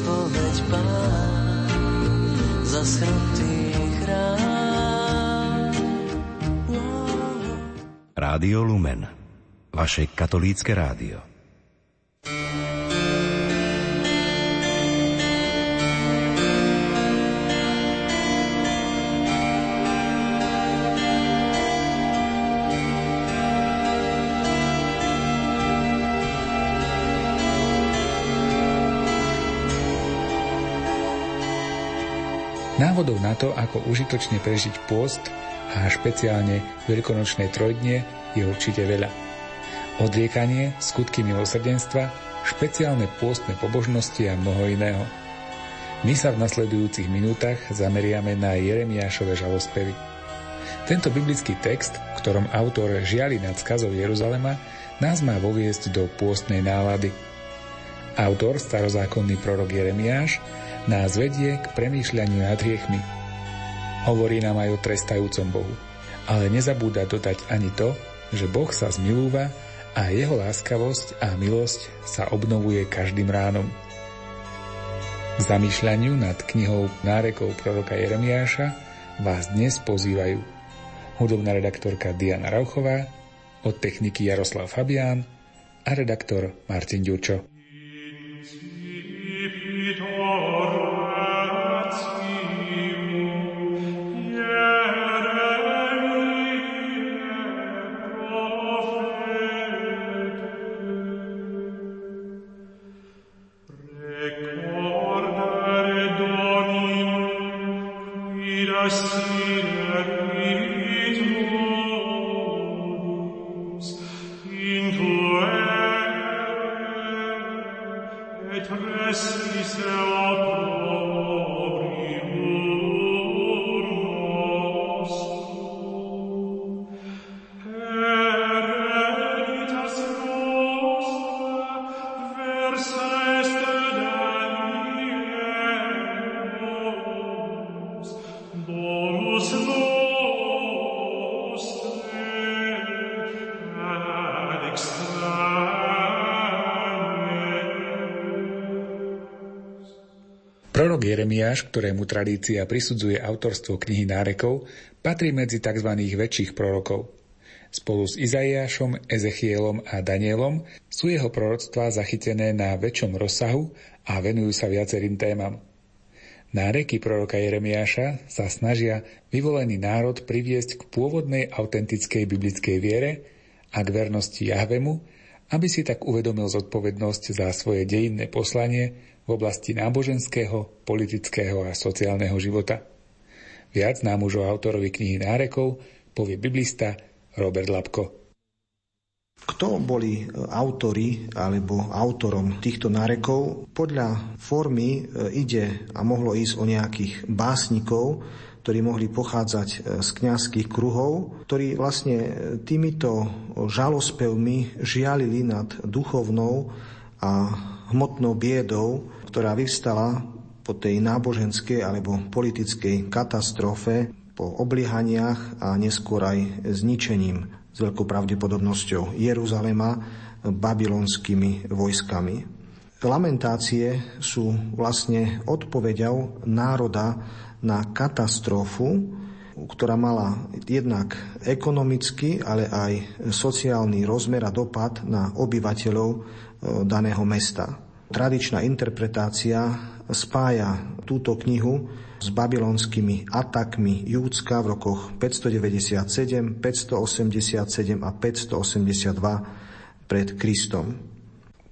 spoveď pán zaschnutý chrám. Rádio Lumen, vaše katolícke rádio. Návodov na to, ako užitočne prežiť pôst a špeciálne veľkonočné trojdnie je určite veľa. Odriekanie, skutky milosrdenstva, špeciálne pôstne pobožnosti a mnoho iného. My sa v nasledujúcich minútach zameriame na Jeremiášove žalospevy. Tento biblický text, v ktorom autor žiali nad skazou Jeruzalema, nás má voviesť do pôstnej nálady. Autor, starozákonný prorok Jeremiáš, nás vedie k premýšľaniu nad hriechmi. Hovorí nám aj o trestajúcom Bohu. Ale nezabúda dodať ani to, že Boh sa zmilúva a jeho láskavosť a milosť sa obnovuje každým ránom. K zamýšľaniu nad knihou nárekov proroka Jeremiáša vás dnes pozývajú hudobná redaktorka Diana Rauchová, od techniky Jaroslav Fabián a redaktor Martin Ďurčo. Jeremiáš, ktorému tradícia prisudzuje autorstvo knihy nárekov, patrí medzi tzv. väčších prorokov. Spolu s Izaiášom, Ezechielom a Danielom sú jeho proroctvá zachytené na väčšom rozsahu a venujú sa viacerým témam. Náreky proroka Jeremiáša sa snažia vyvolený národ priviesť k pôvodnej autentickej biblickej viere a k vernosti Jahvemu, aby si tak uvedomil zodpovednosť za svoje dejinné poslanie v oblasti náboženského, politického a sociálneho života. Viac nám už o autorovi knihy nárekov povie biblista Robert Lapko. Kto boli e, autori alebo autorom týchto nárekov? Podľa formy e, ide a mohlo ísť o nejakých básnikov, ktorí mohli pochádzať e, z kňazských kruhov, ktorí vlastne týmito žalospevmi žialili nad duchovnou a hmotnou biedou, ktorá vyvstala po tej náboženskej alebo politickej katastrofe, po obliehaniach a neskôr aj zničením s veľkou pravdepodobnosťou Jeruzalema babylonskými vojskami. Lamentácie sú vlastne odpovedou národa na katastrofu, ktorá mala jednak ekonomický, ale aj sociálny rozmer a dopad na obyvateľov e, daného mesta. Tradičná interpretácia spája túto knihu s babylonskými atakmi Júdska v rokoch 597, 587 a 582 pred Kristom.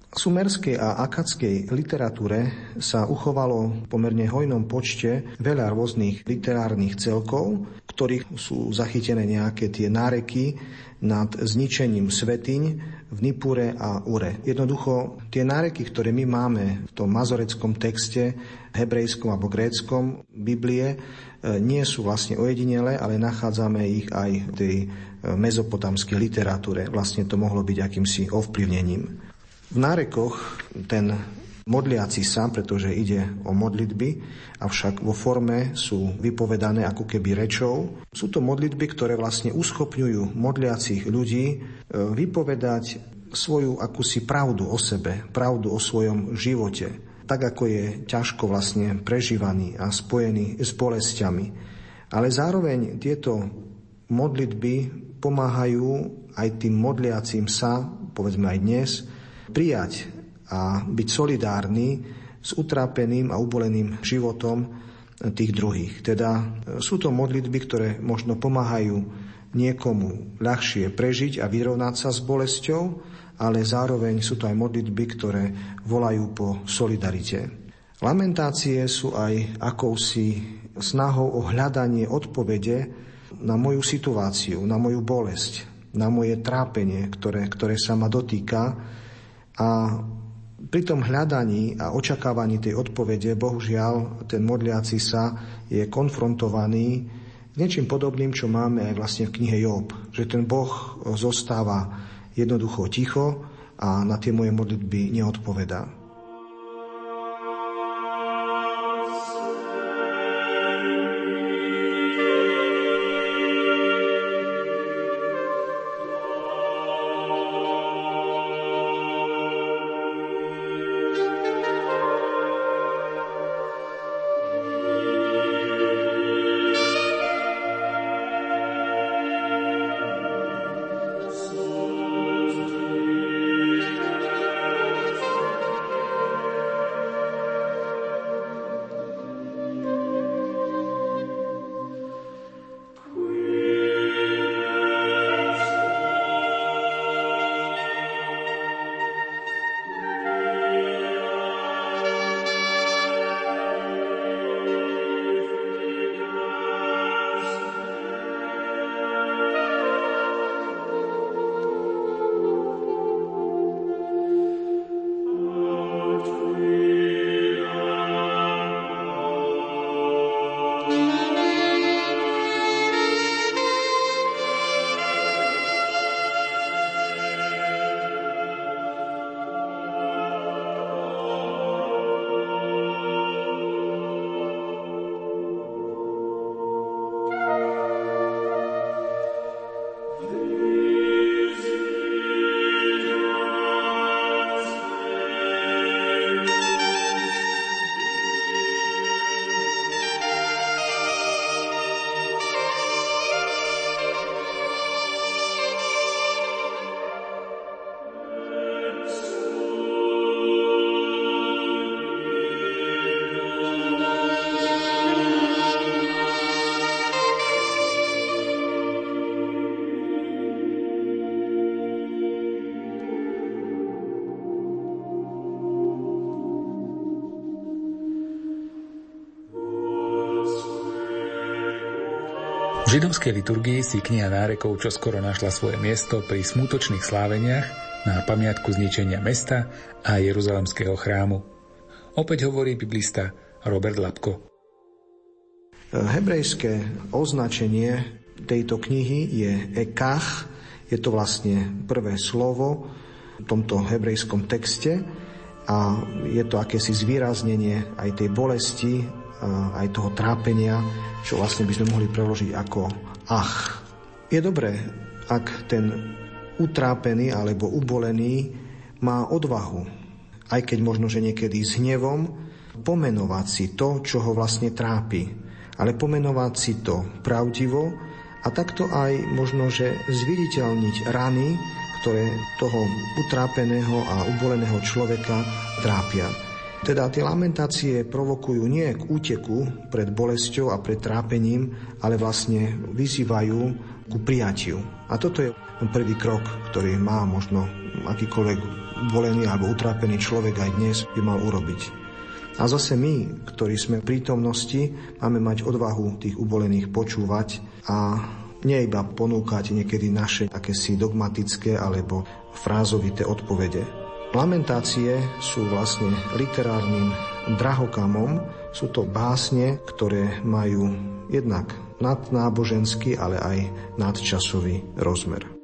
Sumerskej a akadskej literatúre sa uchovalo v pomerne hojnom počte veľa rôznych literárnych celkov, ktorých sú zachytené nejaké tie náreky nad zničením svetiň v Nipure a Ure. Jednoducho tie náreky, ktoré my máme v tom mazoreckom texte, hebrejskom alebo gréckom Biblie, e, nie sú vlastne ojedinele, ale nachádzame ich aj v tej e, mezopotamskej literatúre. Vlastne to mohlo byť akýmsi ovplyvnením. V nárekoch ten modliaci sa, pretože ide o modlitby, avšak vo forme sú vypovedané ako keby rečou. Sú to modlitby, ktoré vlastne uschopňujú modliacich ľudí e, vypovedať svoju akúsi pravdu o sebe, pravdu o svojom živote. tak ako je ťažko vlastne prežívaný a spojený s bolestiami. Ale zároveň tieto modlitby pomáhajú aj tým modliacim sa, povedzme aj dnes, prijať a byť solidárny s utrápeným a uboleným životom tých druhých. Teda sú to modlitby, ktoré možno pomáhajú niekomu ľahšie prežiť a vyrovnať sa s bolesťou, ale zároveň sú to aj modlitby, ktoré volajú po solidarite. Lamentácie sú aj akousi snahou o hľadanie odpovede na moju situáciu, na moju bolesť, na moje trápenie, ktoré, ktoré sa ma dotýka a pri tom hľadaní a očakávaní tej odpovede, bohužiaľ, ten modliaci sa je konfrontovaný s niečím podobným, čo máme aj vlastne v knihe Job. Že ten Boh zostáva jednoducho ticho a na tie moje modlitby neodpovedá. V židovskej liturgii si kniha nárekov čoskoro našla svoje miesto pri smutočných sláveniach na pamiatku zničenia mesta a Jeruzalemského chrámu. Opäť hovorí biblista Robert Lapko. Hebrejské označenie tejto knihy je ekach, je to vlastne prvé slovo v tomto hebrejskom texte a je to akési zvýraznenie aj tej bolesti, aj toho trápenia, čo vlastne by sme mohli preložiť ako ach. Je dobré, ak ten utrápený alebo ubolený má odvahu, aj keď možno, že niekedy s hnevom, pomenovať si to, čo ho vlastne trápi, ale pomenovať si to pravdivo a takto aj možno, že zviditeľniť rany, ktoré toho utrápeného a uboleného človeka trápia. Teda tie lamentácie provokujú nie k úteku pred bolesťou a pred trápením, ale vlastne vyzývajú ku prijatiu. A toto je prvý krok, ktorý má možno akýkoľvek volený alebo utrápený človek aj dnes by mal urobiť. A zase my, ktorí sme v prítomnosti, máme mať odvahu tých ubolených počúvať a nie iba ponúkať niekedy naše akési dogmatické alebo frázovité odpovede. Lamentácie sú vlastne literárnym drahokamom, sú to básne, ktoré majú jednak nadnáboženský, ale aj nadčasový rozmer.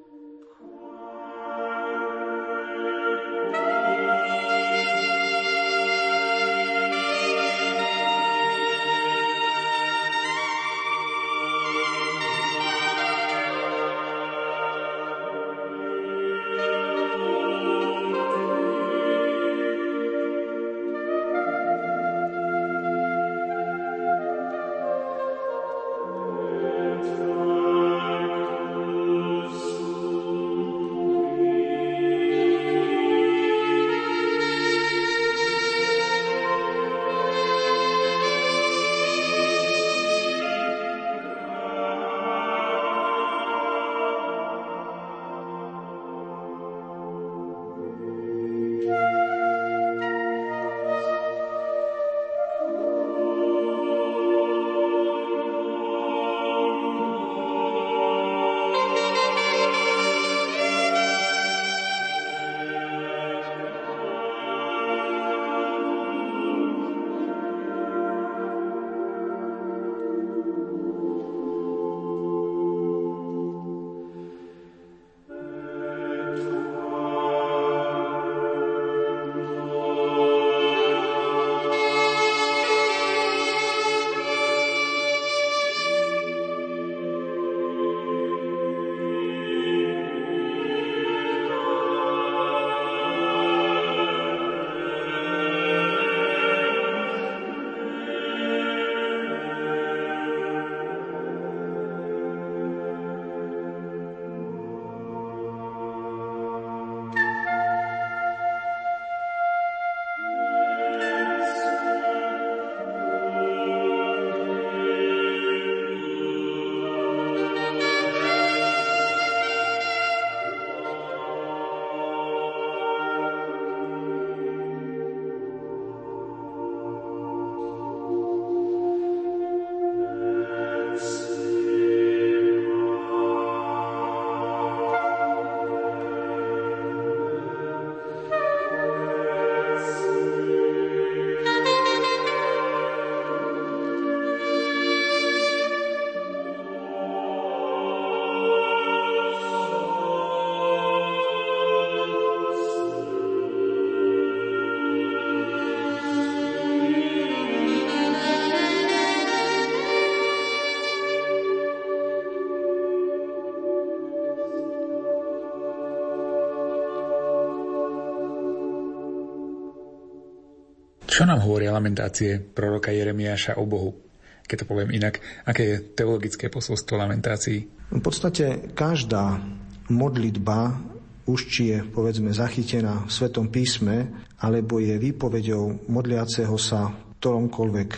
Nám hovoria lamentácie proroka Jeremiáša o Bohu? Keď to poviem inak, aké je teologické posolstvo lamentácií? V podstate každá modlitba, už či je povedzme zachytená v Svetom písme, alebo je výpovedou modliaceho sa v ktoromkoľvek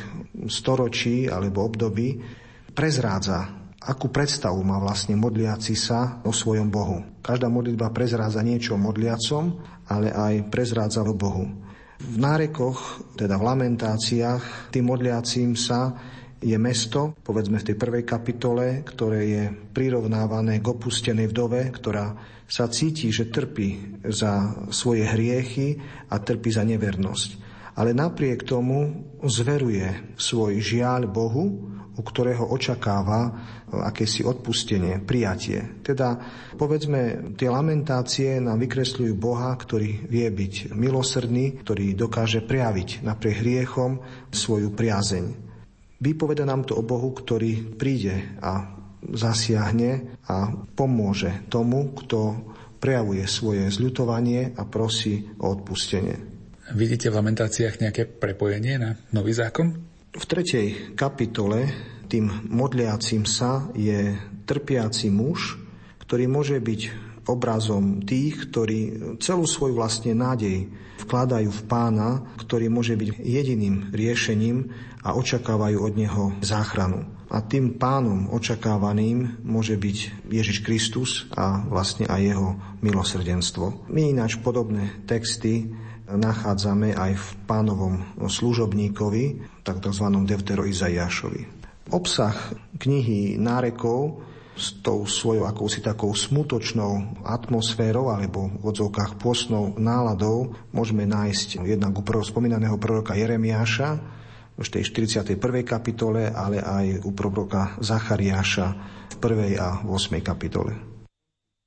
storočí alebo období, prezrádza, akú predstavu má vlastne modliaci sa o svojom Bohu. Každá modlitba prezrádza niečo modliacom, ale aj prezrádza o Bohu. V nárekoch, teda v lamentáciách, tým modliacím sa je mesto, povedzme v tej prvej kapitole, ktoré je prirovnávané k opustenej vdove, ktorá sa cíti, že trpí za svoje hriechy a trpí za nevernosť. Ale napriek tomu zveruje svoj žiaľ Bohu, u ktorého očakáva akési odpustenie, prijatie. Teda, povedzme, tie lamentácie nám vykresľujú Boha, ktorý vie byť milosrdný, ktorý dokáže prejaviť napriek hriechom svoju priazeň. Vypoveda nám to o Bohu, ktorý príde a zasiahne a pomôže tomu, kto prejavuje svoje zľutovanie a prosí o odpustenie. Vidíte v lamentáciách nejaké prepojenie na nový zákon? V tretej kapitole tým modliacím sa je trpiaci muž, ktorý môže byť obrazom tých, ktorí celú svoju vlastne nádej vkladajú v pána, ktorý môže byť jediným riešením a očakávajú od neho záchranu. A tým pánom očakávaným môže byť Ježiš Kristus a vlastne aj jeho milosrdenstvo. My ináč podobné texty nachádzame aj v pánovom služobníkovi, tzv. Deutero Izaiášovi. Obsah knihy nárekov s tou svojou akousi takou smutočnou atmosférou alebo v odzovkách pôsnou náladou môžeme nájsť jednak u spomínaného proroka Jeremiáša, v tej 41. kapitole, ale aj u proroka Zachariáša v 1. a 8. kapitole.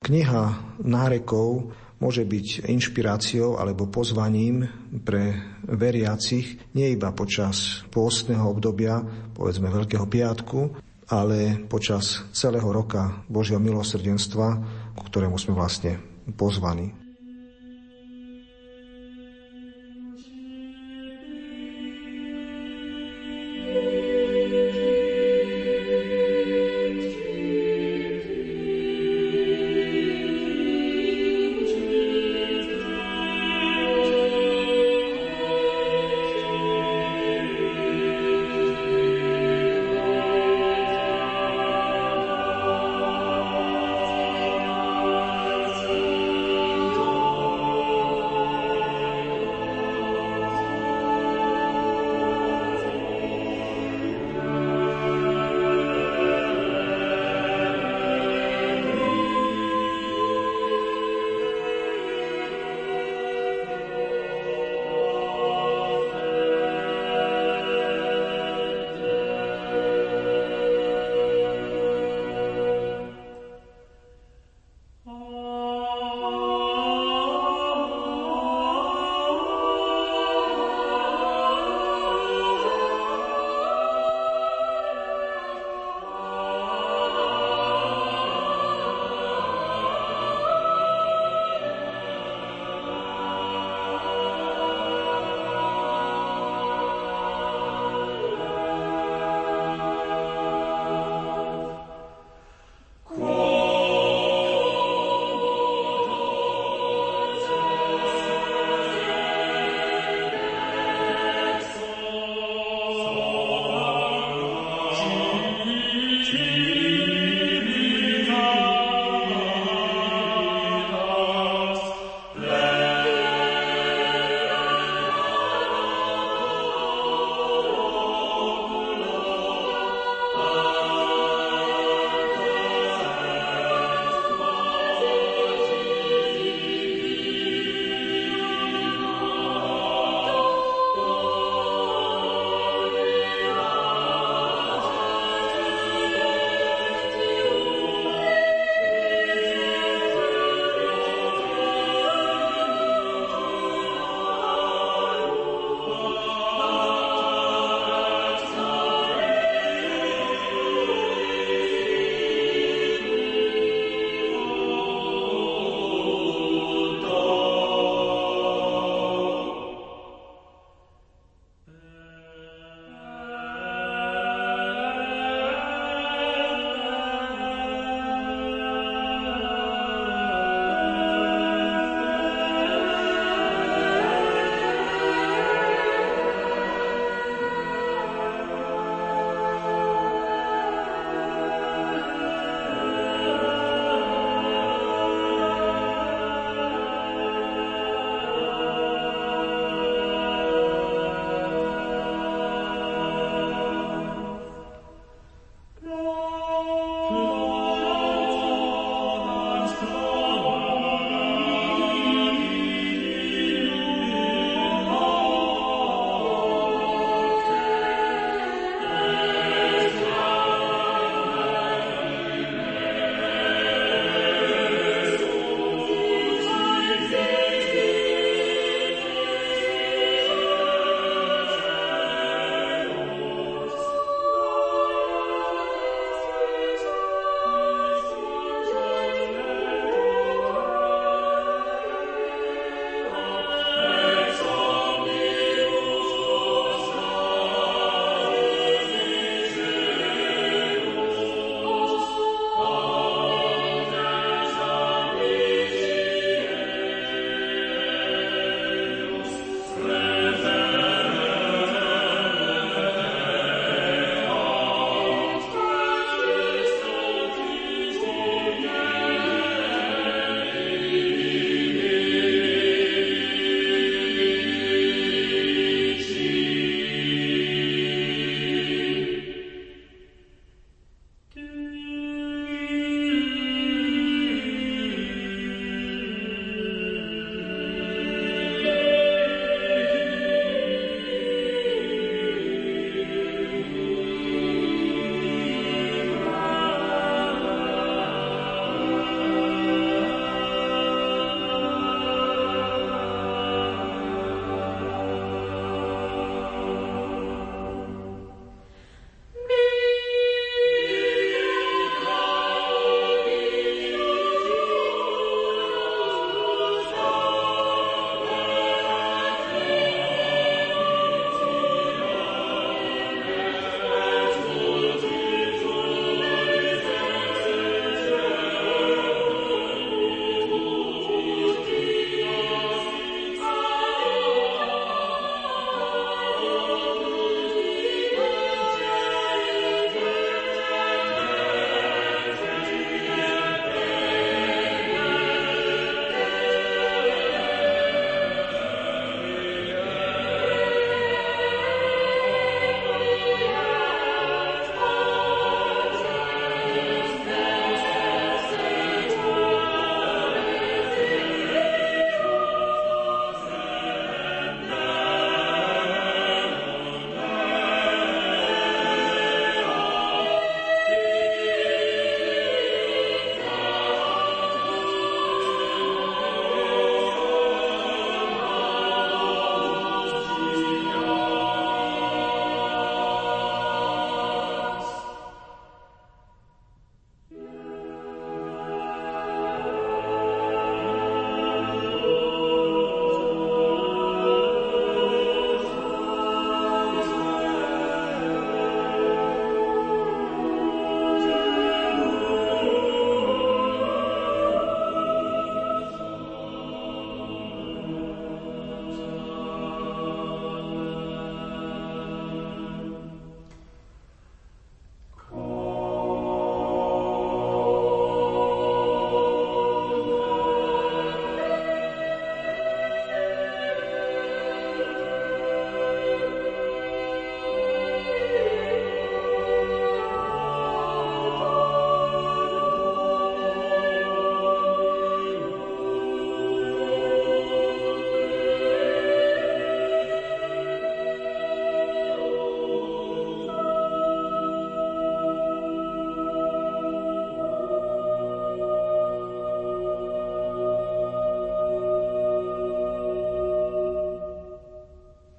Kniha nárekov môže byť inšpiráciou alebo pozvaním pre veriacich nie iba počas pôstneho obdobia, povedzme Veľkého piatku, ale počas celého roka Božieho milosrdenstva, ku ktorému sme vlastne pozvaní.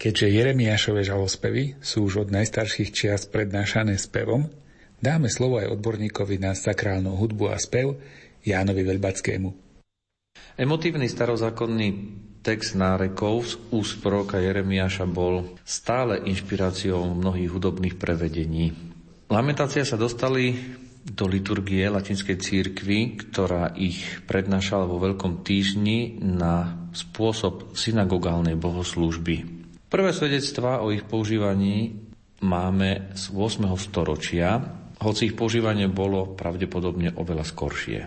Keďže Jeremiášove žalospevy sú už od najstarších čias prednášané spevom, dáme slovo aj odborníkovi na sakrálnu hudbu a spev Jánovi Veľbackému. Emotívny starozákonný text nárekov z úst proroka Jeremiáša bol stále inšpiráciou mnohých hudobných prevedení. Lamentácia sa dostali do liturgie latinskej církvy, ktorá ich prednášala vo Veľkom týždni na spôsob synagogálnej bohoslúžby. Prvé svedectvá o ich používaní máme z 8. storočia, hoci ich používanie bolo pravdepodobne oveľa skoršie.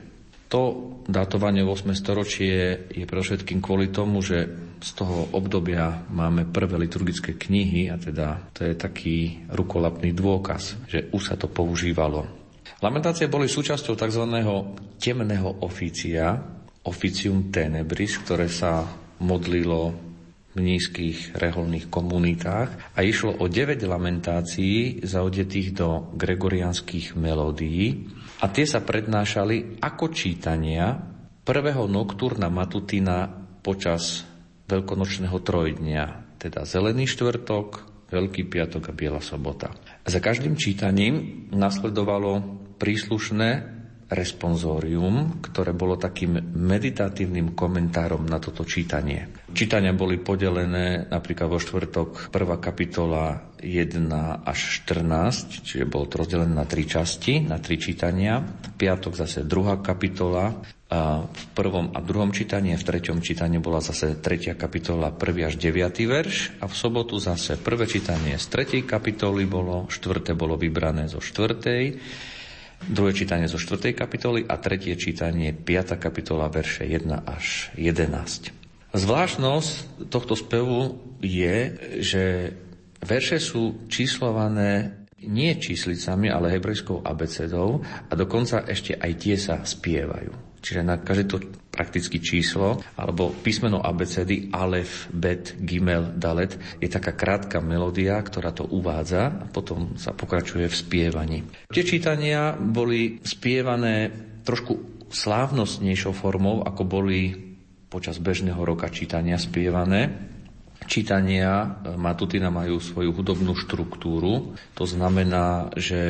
To datovanie 8. storočie je predovšetkým kvôli tomu, že z toho obdobia máme prvé liturgické knihy a teda to je taký rukolapný dôkaz, že už sa to používalo. Lamentácie boli súčasťou tzv. temného oficia, oficium tenebris, ktoré sa modlilo v nízkych reholných komunitách a išlo o 9 lamentácií zaodetých do gregorianských melódií a tie sa prednášali ako čítania prvého noktúrna matutina počas veľkonočného trojdňa, teda Zelený štvrtok, Veľký piatok a Biela sobota. Za každým čítaním nasledovalo príslušné responsorium, ktoré bolo takým meditatívnym komentárom na toto čítanie. Čítania boli podelené napríklad vo štvrtok prvá kapitola 1 až 14, čiže bolo to rozdelené na tri časti, na tri čítania. V piatok zase druhá kapitola, a v prvom a druhom čítaní, v treťom čítaní bola zase tretia kapitola, prvý až deviatý verš a v sobotu zase prvé čítanie z tretej kapitoly bolo, štvrté bolo vybrané zo štvrtej druhé čítanie zo 4. kapitoly a tretie čítanie 5. kapitola verše 1 až 11. Zvláštnosť tohto spevu je, že verše sú číslované nie číslicami, ale hebrejskou abecedou a dokonca ešte aj tie sa spievajú. Čiže na každé to prakticky číslo alebo písmeno abecedy alef, bet, gimel, dalet je taká krátka melódia, ktorá to uvádza a potom sa pokračuje v spievaní. Tie čítania boli spievané trošku slávnostnejšou formou, ako boli počas bežného roka čítania spievané. Čítania Matutina majú svoju hudobnú štruktúru. To znamená, že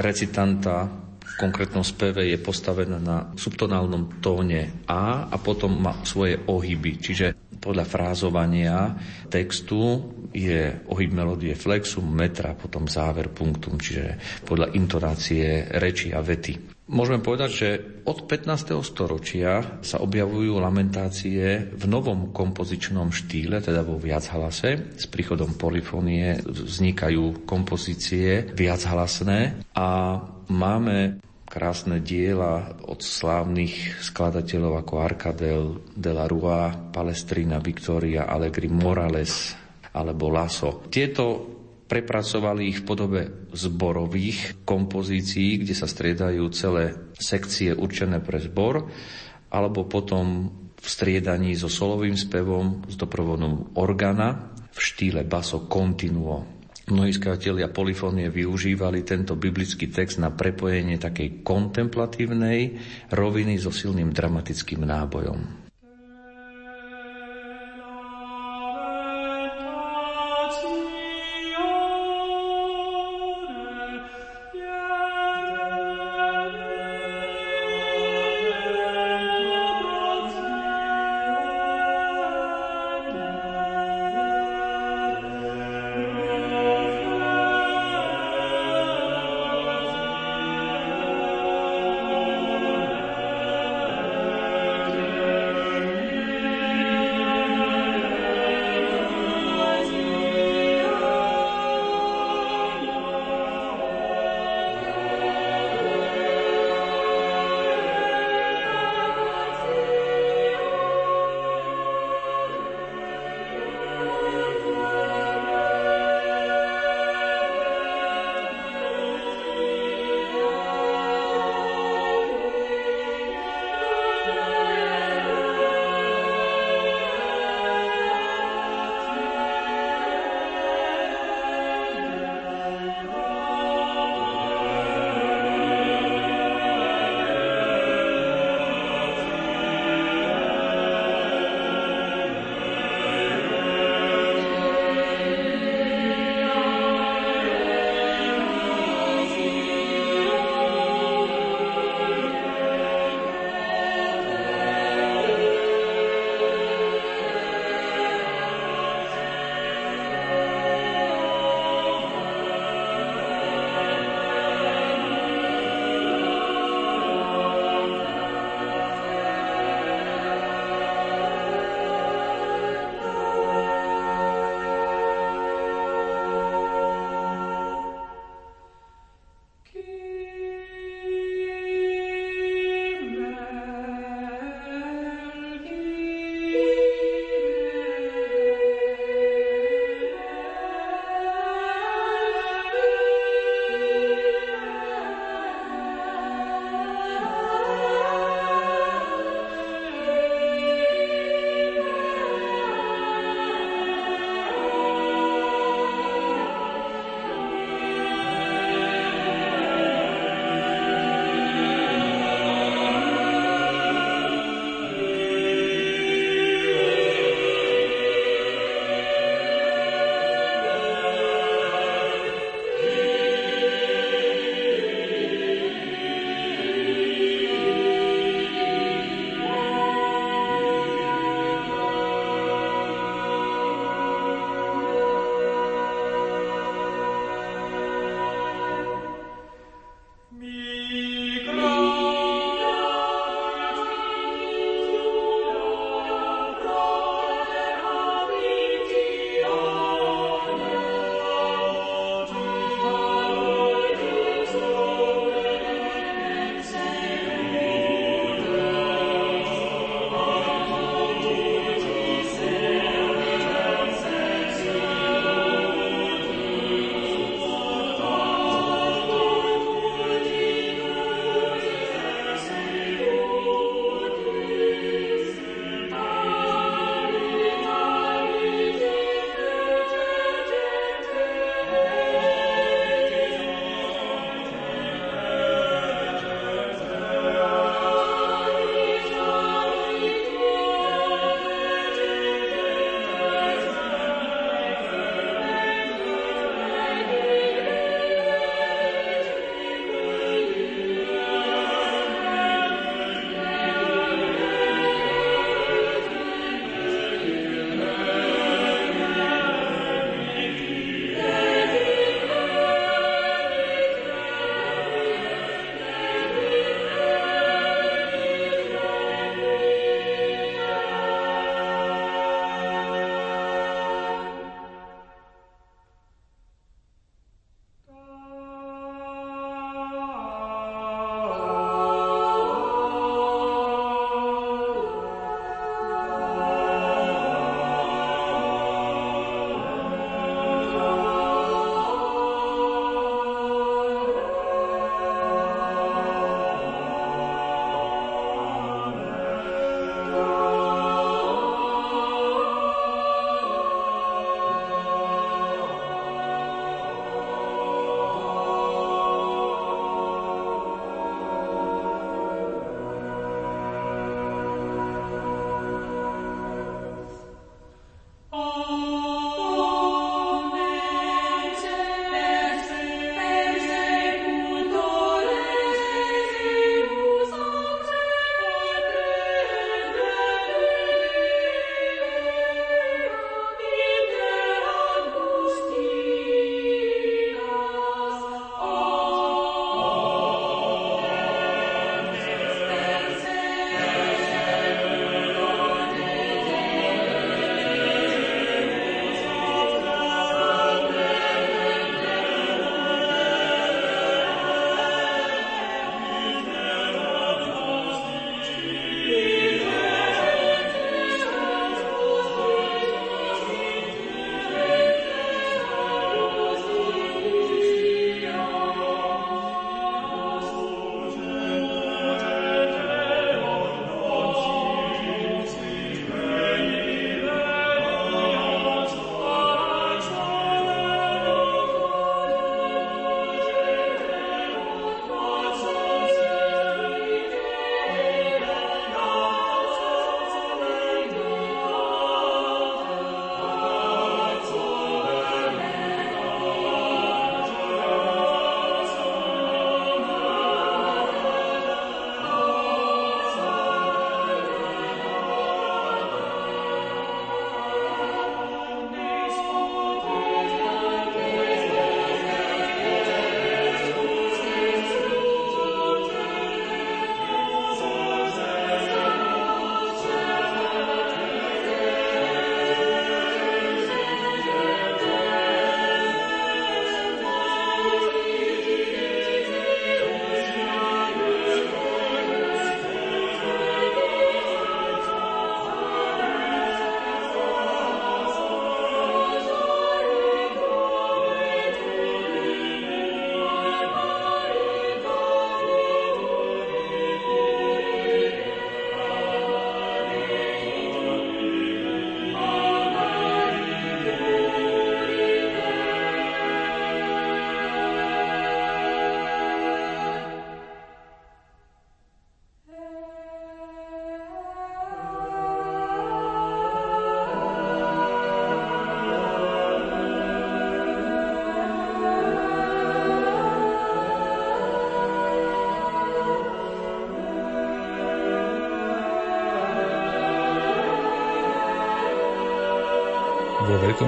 recitanta konkrétnom speve je postavená na subtonálnom tóne A a potom má svoje ohyby. Čiže podľa frázovania textu je ohyb melódie flexum, metra, potom záver punktum, čiže podľa intonácie reči a vety. Môžeme povedať, že od 15. storočia sa objavujú lamentácie v novom kompozičnom štýle, teda vo viachhlase. S príchodom polifónie vznikajú kompozície viachhlasné a máme krásne diela od slávnych skladateľov ako Arcadel de la Rua, Palestrina, Victoria, Allegri, Morales alebo Lasso. Tieto prepracovali ich v podobe zborových kompozícií, kde sa striedajú celé sekcie určené pre zbor, alebo potom v striedaní so solovým spevom s doprovodom organa v štýle basso continuo. Mnohí skladatelia polifónie využívali tento biblický text na prepojenie takej kontemplatívnej roviny so silným dramatickým nábojom.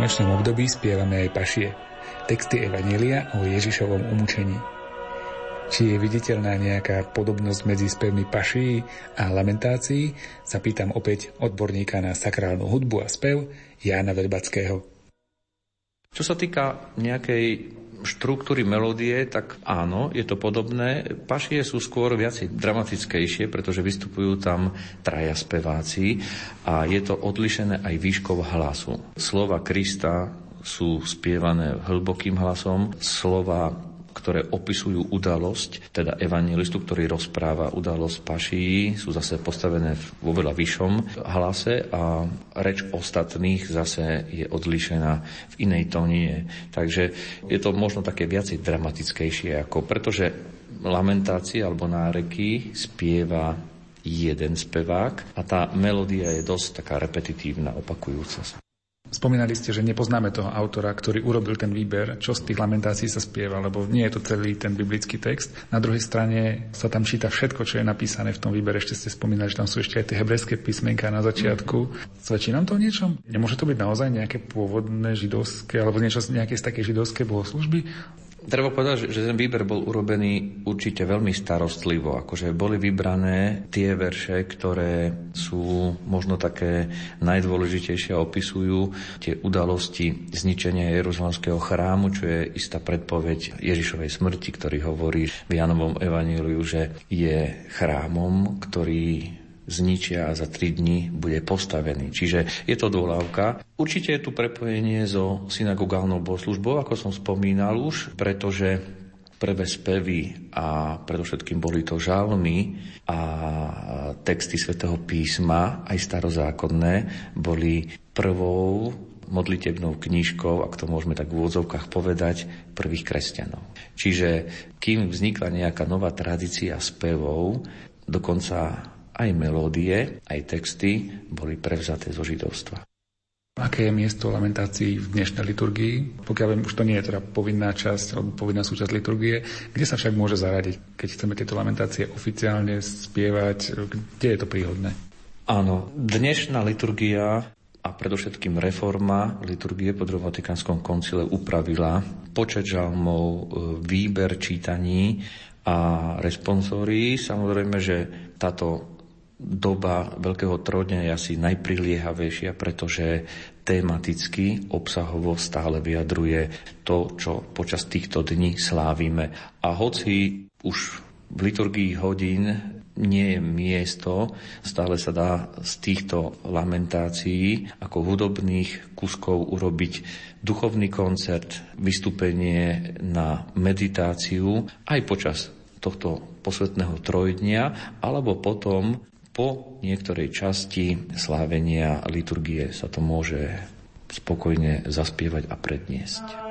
Veľkonočnom období spievame aj pašie, texty Evanielia o Ježišovom umúčení. Či je viditeľná nejaká podobnosť medzi spevmi paší a lamentácií, sa pýtam opäť odborníka na sakrálnu hudbu a spev Jána Verbackého. Čo sa týka nejakej štruktúry melódie, tak áno, je to podobné. Pašie sú skôr viac dramatickejšie, pretože vystupujú tam traja speváci a je to odlišené aj výškou hlasu. Slova Krista sú spievané hlbokým hlasom, slova ktoré opisujú udalosť, teda evangelistu, ktorý rozpráva udalosť paší, sú zase postavené vo veľa vyššom hlase a reč ostatných zase je odlišená v inej tónine. Takže je to možno také viacej dramatickejšie, ako pretože lamentácie alebo náreky spieva jeden spevák a tá melódia je dosť taká repetitívna, opakujúca sa. Spomínali ste, že nepoznáme toho autora, ktorý urobil ten výber, čo z tých lamentácií sa spieva, lebo nie je to celý ten biblický text. Na druhej strane sa tam číta všetko, čo je napísané v tom výbere. Ešte ste spomínali, že tam sú ešte aj tie hebrejské písmenka na začiatku. Svedčí nám to o niečom? Nemôže to byť naozaj nejaké pôvodné židovské alebo niečo nejaké z také židovské bohoslužby? Treba povedať, že ten výber bol urobený určite veľmi starostlivo. Akože boli vybrané tie verše, ktoré sú možno také najdôležitejšie a opisujú tie udalosti zničenia Jeruzalemského chrámu, čo je istá predpoveď Ježišovej smrti, ktorý hovorí v Janovom evaníliu, že je chrámom, ktorý zničia a za 3 dní bude postavený. Čiže je to dôľavka. Určite je tu prepojenie so synagogálnou bohoslužbou, ako som spomínal už, pretože prvé spevy a predovšetkým boli to žalmy a texty svätého písma, aj starozákonné, boli prvou modlitebnou knižkou, ak to môžeme tak v úvodzovkách povedať, prvých kresťanov. Čiže kým vznikla nejaká nová tradícia spevov, dokonca aj melódie, aj texty boli prevzaté zo židovstva. Aké je miesto lamentácií v dnešnej liturgii? Pokiaľ viem, už to nie je teda povinná časť alebo povinná súčasť liturgie. Kde sa však môže zaradiť, keď chceme tieto lamentácie oficiálne spievať? Kde je to príhodné? Áno, dnešná liturgia a predovšetkým reforma liturgie po druhom Vatikánskom koncile upravila počet žalmov, výber čítaní a responsórií. Samozrejme, že táto doba Veľkého trojdňa je asi najpriliehavejšia, pretože tematicky, obsahovo stále vyjadruje to, čo počas týchto dní slávime. A hoci už v liturgii hodín nie je miesto, stále sa dá z týchto lamentácií ako hudobných kuskov urobiť duchovný koncert, vystúpenie na meditáciu aj počas tohto posvetného trojdnia, alebo potom po niektorej časti slávenia liturgie sa to môže spokojne zaspievať a predniesť.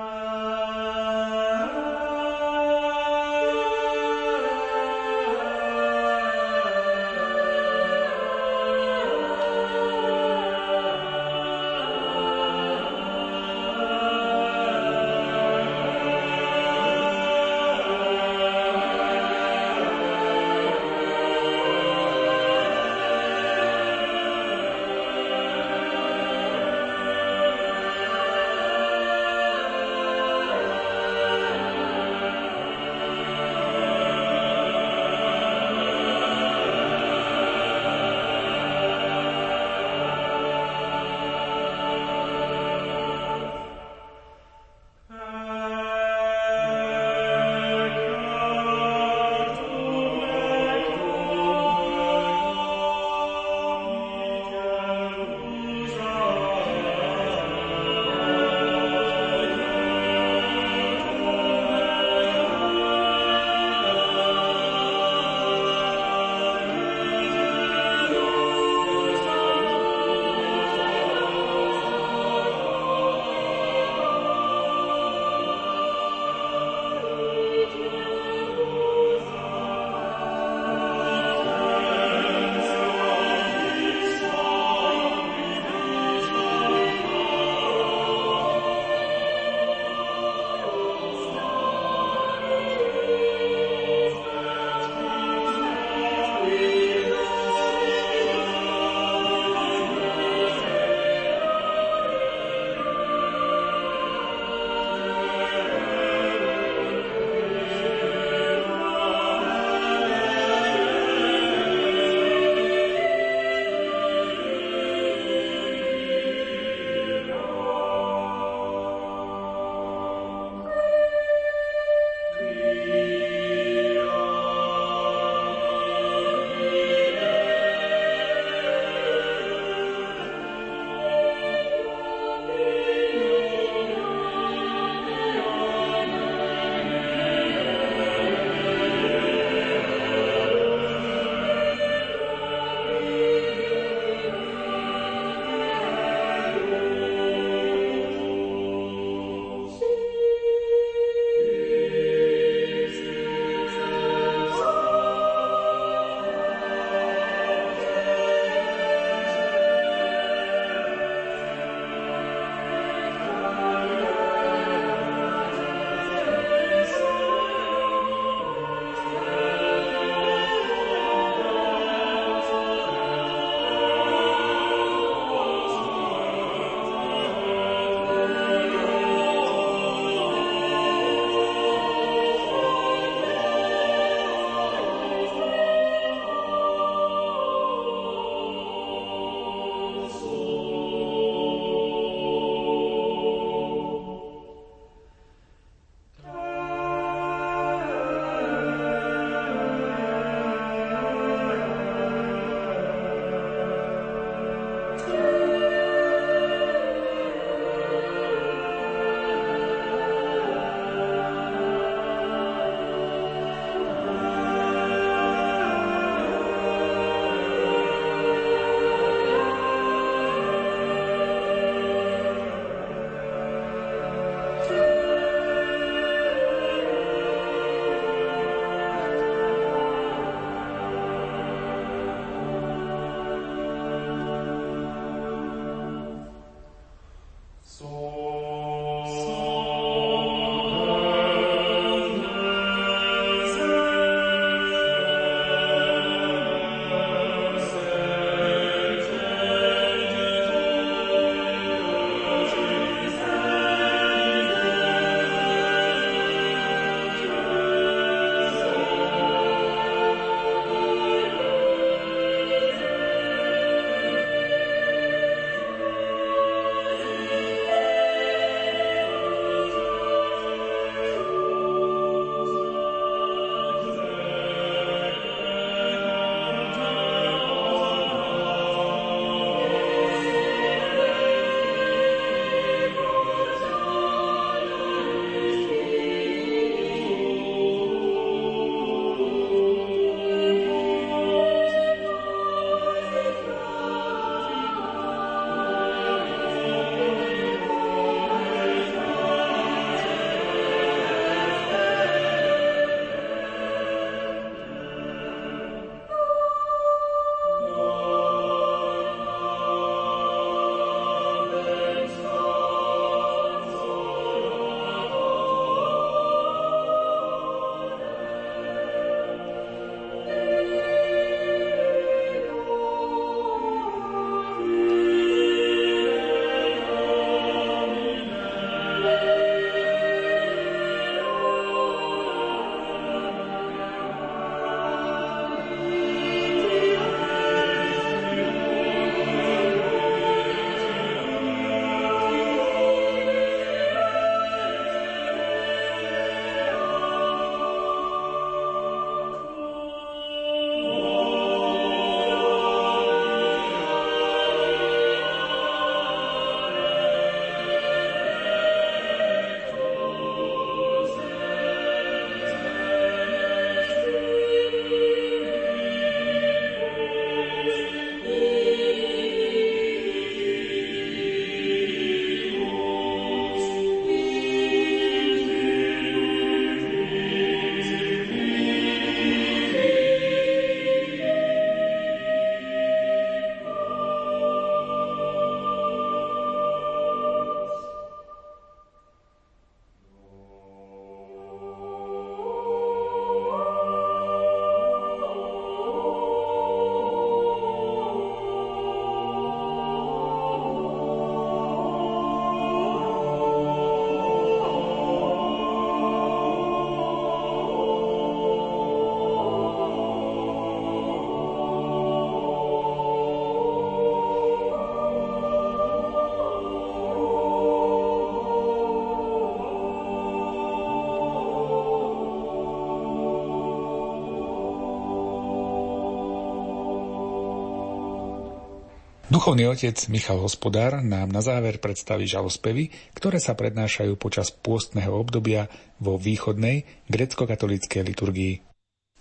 Duchovný otec Michal Hospodár nám na záver predstaví žalospevy, ktoré sa prednášajú počas pôstneho obdobia vo východnej grecko-katolíckej liturgii.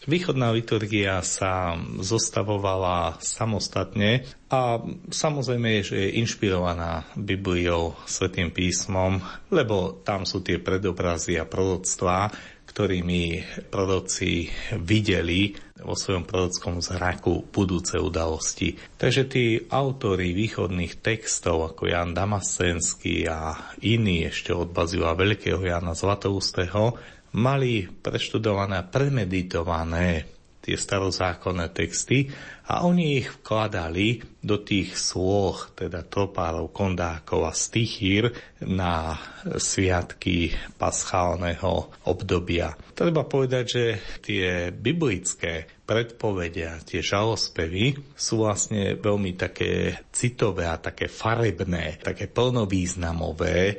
Východná liturgia sa zostavovala samostatne a samozrejme, že je inšpirovaná Bibliou, Svetým písmom, lebo tam sú tie predobrazy a proroctvá, ktorými proroci videli vo svojom prorockom zraku budúce udalosti. Takže tí autori východných textov, ako Jan Damasenský a iní ešte od Bazila Veľkého Jana Zlatoustého, mali preštudované a premeditované tie starozákonné texty a oni ich vkladali do tých sloh, teda tropárov, kondákov a stichír na sviatky paschálneho obdobia. Treba povedať, že tie biblické predpovedia, tie žalospevy sú vlastne veľmi také citové a také farebné, také plnovýznamové e,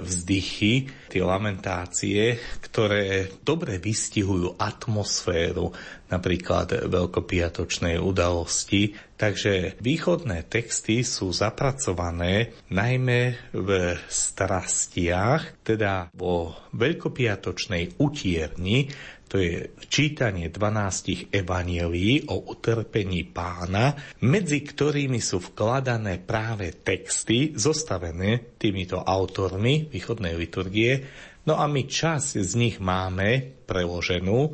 vzdychy, tie lamentácie, ktoré dobre vystihujú atmosféru napríklad veľkopiatočnej udalosti. Takže východné texty sú zapracované najmä v strastiach, teda vo veľkopiatočnej utierni, to je čítanie 12 evanielí o utrpení pána, medzi ktorými sú vkladané práve texty zostavené týmito autormi východnej liturgie. No a my čas z nich máme preloženú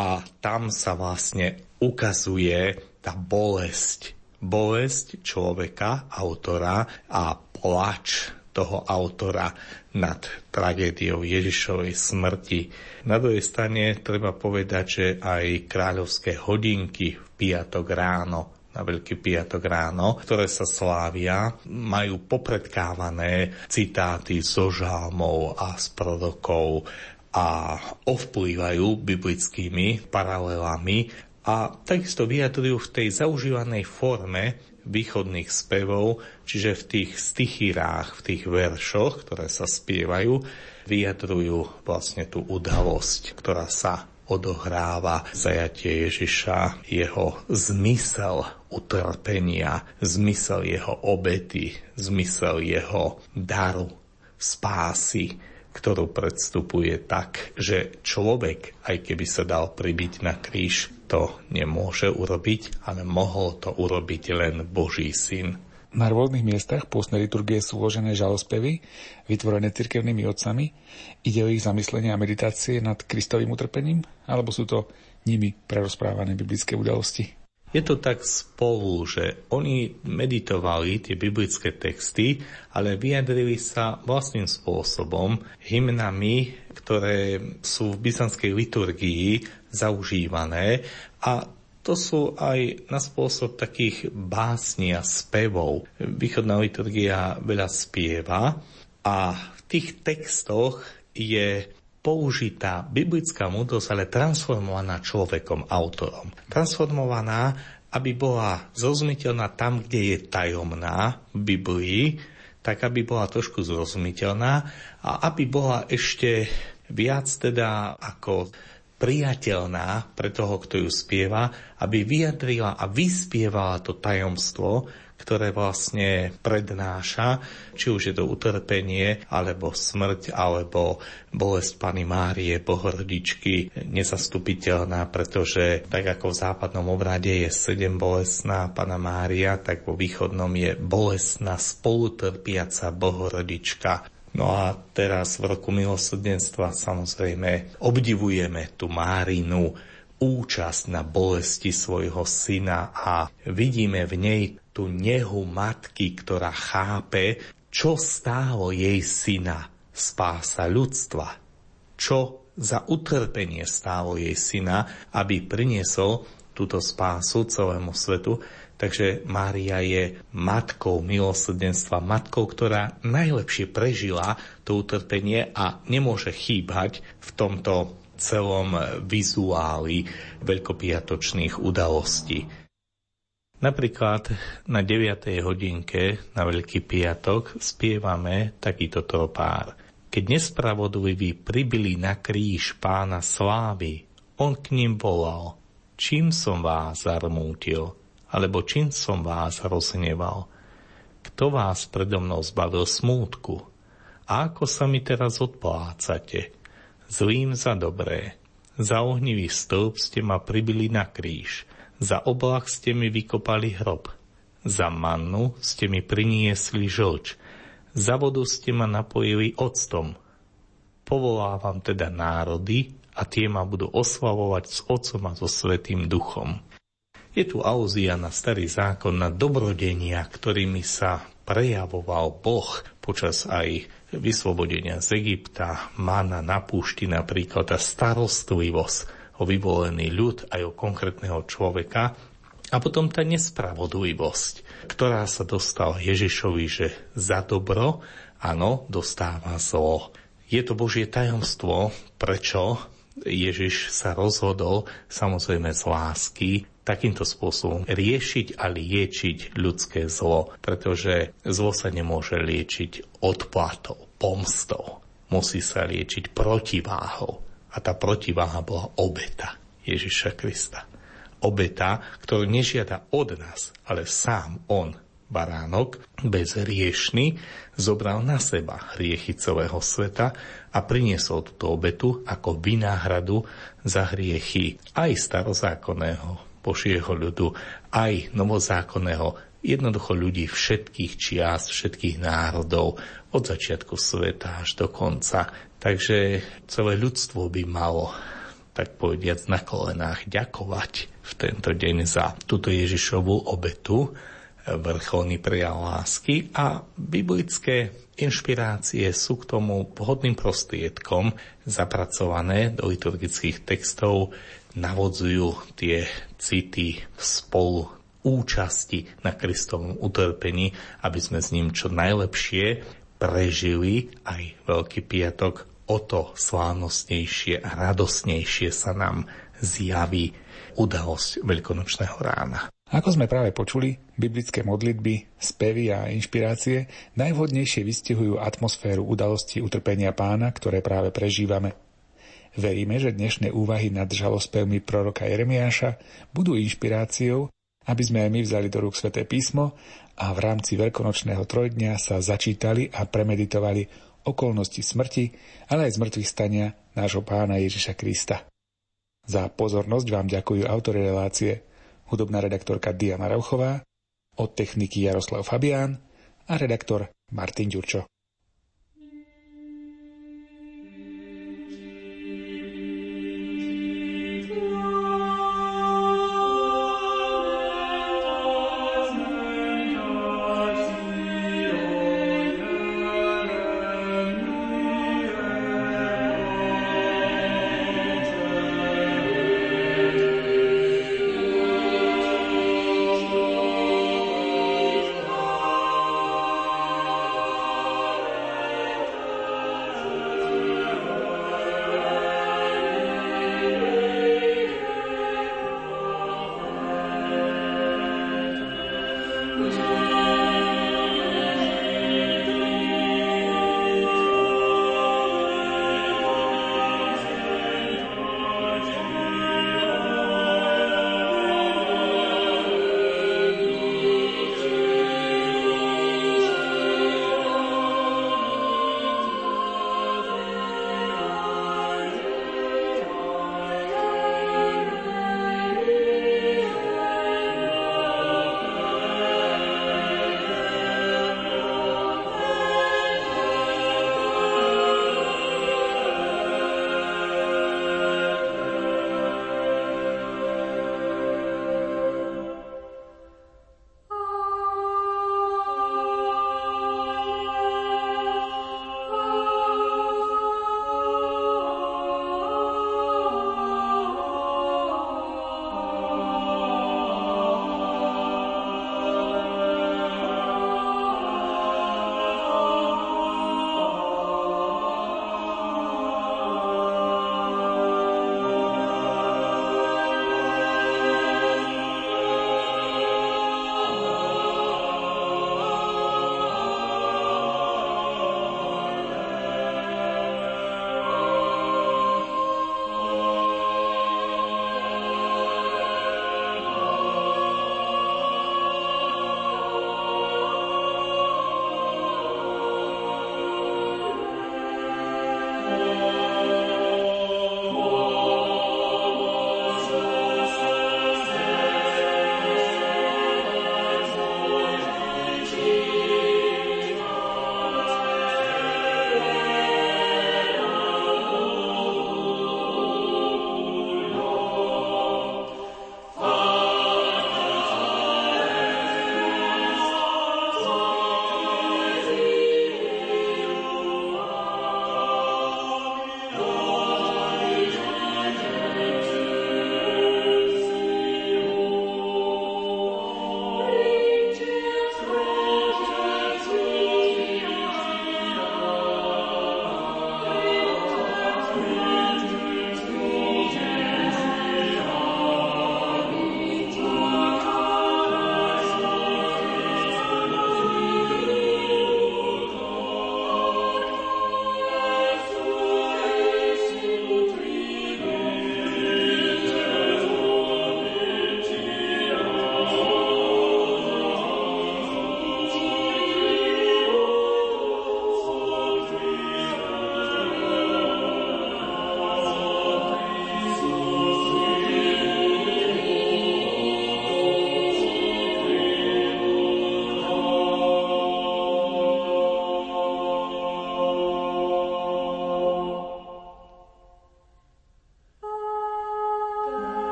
a tam sa vlastne ukazuje tá bolesť. Bolesť človeka, autora a plač toho autora nad tragédiou Ježišovej smrti. Na druhej strane treba povedať, že aj kráľovské hodinky v piatok ráno na Veľký piatok ráno, ktoré sa slávia, majú popredkávané citáty zo žalmov a z prorokov a ovplyvajú biblickými paralelami a takisto vyjadrujú v tej zaužívanej forme východných spevov, čiže v tých stichírách, v tých veršoch, ktoré sa spievajú, vyjadrujú vlastne tú udalosť, ktorá sa odohráva zajatie Ježiša, jeho zmysel utrpenia, zmysel jeho obety, zmysel jeho daru, spásy, ktorú predstupuje tak, že človek, aj keby sa dal pribiť na kríž, to nemôže urobiť, ale mohol to urobiť len Boží syn. Na rôznych miestach pôstnej liturgie sú uložené žalospevy, vytvorené cirkevnými otcami. Ide o ich zamyslenie a meditácie nad Kristovým utrpením, alebo sú to nimi prerozprávané biblické udalosti? Je to tak spolu, že oni meditovali tie biblické texty, ale vyjadrili sa vlastným spôsobom hymnami, ktoré sú v byzantskej liturgii zaužívané a to sú aj na spôsob takých básni a spevov. Východná liturgia veľa spieva a v tých textoch je použitá biblická múdrosť, ale transformovaná človekom, autorom. Transformovaná, aby bola zrozumiteľná tam, kde je tajomná v Biblii, tak aby bola trošku zrozumiteľná a aby bola ešte viac teda ako priateľná pre toho, kto ju spieva, aby vyjadrila a vyspievala to tajomstvo, ktoré vlastne prednáša, či už je to utrpenie, alebo smrť, alebo bolesť Pany Márie, Bohorodičky, nezastupiteľná, pretože tak ako v západnom obrade je sedem bolestná Pana Mária, tak vo východnom je bolestná spolutrpiaca Bohorodička. No a teraz v roku milosrdenstva samozrejme obdivujeme tú Márinu, účasť na bolesti svojho syna a vidíme v nej tú nehu matky, ktorá chápe, čo stálo jej syna spása ľudstva. Čo za utrpenie stálo jej syna, aby priniesol túto spásu celému svetu. Takže Mária je matkou milosrdenstva, matkou, ktorá najlepšie prežila to utrpenie a nemôže chýbať v tomto celom vizuáli veľkopiatočných udalostí. Napríklad na 9. hodinke na Veľký piatok spievame takýto tropár. Keď nespravodliví pribili na kríž pána slávy, on k ním volal, čím som vás zarmútil, Alebo čím som vás rozhneval? Kto vás predo mnou zbavil smútku? A ako sa mi teraz odplácate? Zlým za dobré. Za ohnivý stĺp ste ma pribili na kríž. Za oblak ste mi vykopali hrob. Za mannu ste mi priniesli žlč. Za vodu ste ma napojili octom. Povolávam teda národy a tie ma budú oslavovať s Otcom a so Svetým Duchom. Je tu auzia na starý zákon, na dobrodenia, ktorými sa prejavoval Boh počas aj vyslobodenia z Egypta, mána na púšti napríklad a starostlivosť o vyvolený ľud aj o konkrétneho človeka a potom tá nespravodlivosť, ktorá sa dostala Ježišovi, že za dobro, áno, dostáva zlo. Je to Božie tajomstvo, prečo Ježiš sa rozhodol samozrejme z lásky takýmto spôsobom riešiť a liečiť ľudské zlo, pretože zlo sa nemôže liečiť odplatou, pomstou. Musí sa liečiť protiváhou. A tá protiváha bola obeta Ježiša Krista. Obeta, ktorú nežiada od nás, ale sám on, baránok, bezriešný, zobral na seba hriechy celého sveta a priniesol túto obetu ako vynáhradu za hriechy aj starozákonného Božieho ľudu, aj novozákonného, jednoducho ľudí všetkých čiast, všetkých národov, od začiatku sveta až do konca. Takže celé ľudstvo by malo tak povediac na kolenách ďakovať v tento deň za túto Ježišovú obetu, vrcholný prejav lásky a biblické inšpirácie sú k tomu vhodným prostriedkom zapracované do liturgických textov navodzujú tie city spolu účasti na Kristovom utrpení, aby sme s ním čo najlepšie prežili aj Veľký piatok, o to slávnostnejšie a radosnejšie sa nám zjaví udalosť Veľkonočného rána. Ako sme práve počuli, biblické modlitby, spevy a inšpirácie najvhodnejšie vystihujú atmosféru udalosti utrpenia pána, ktoré práve prežívame. Veríme, že dnešné úvahy nad žalospevmi proroka Jeremiáša budú inšpiráciou, aby sme aj my vzali do rúk sväté písmo a v rámci veľkonočného trojdňa sa začítali a premeditovali okolnosti smrti, ale aj zmrtvých stania nášho pána Ježiša Krista. Za pozornosť vám ďakujú autory relácie, hudobná redaktorka Diana Rauchová, od techniky Jaroslav Fabián a redaktor Martin Ďurčo.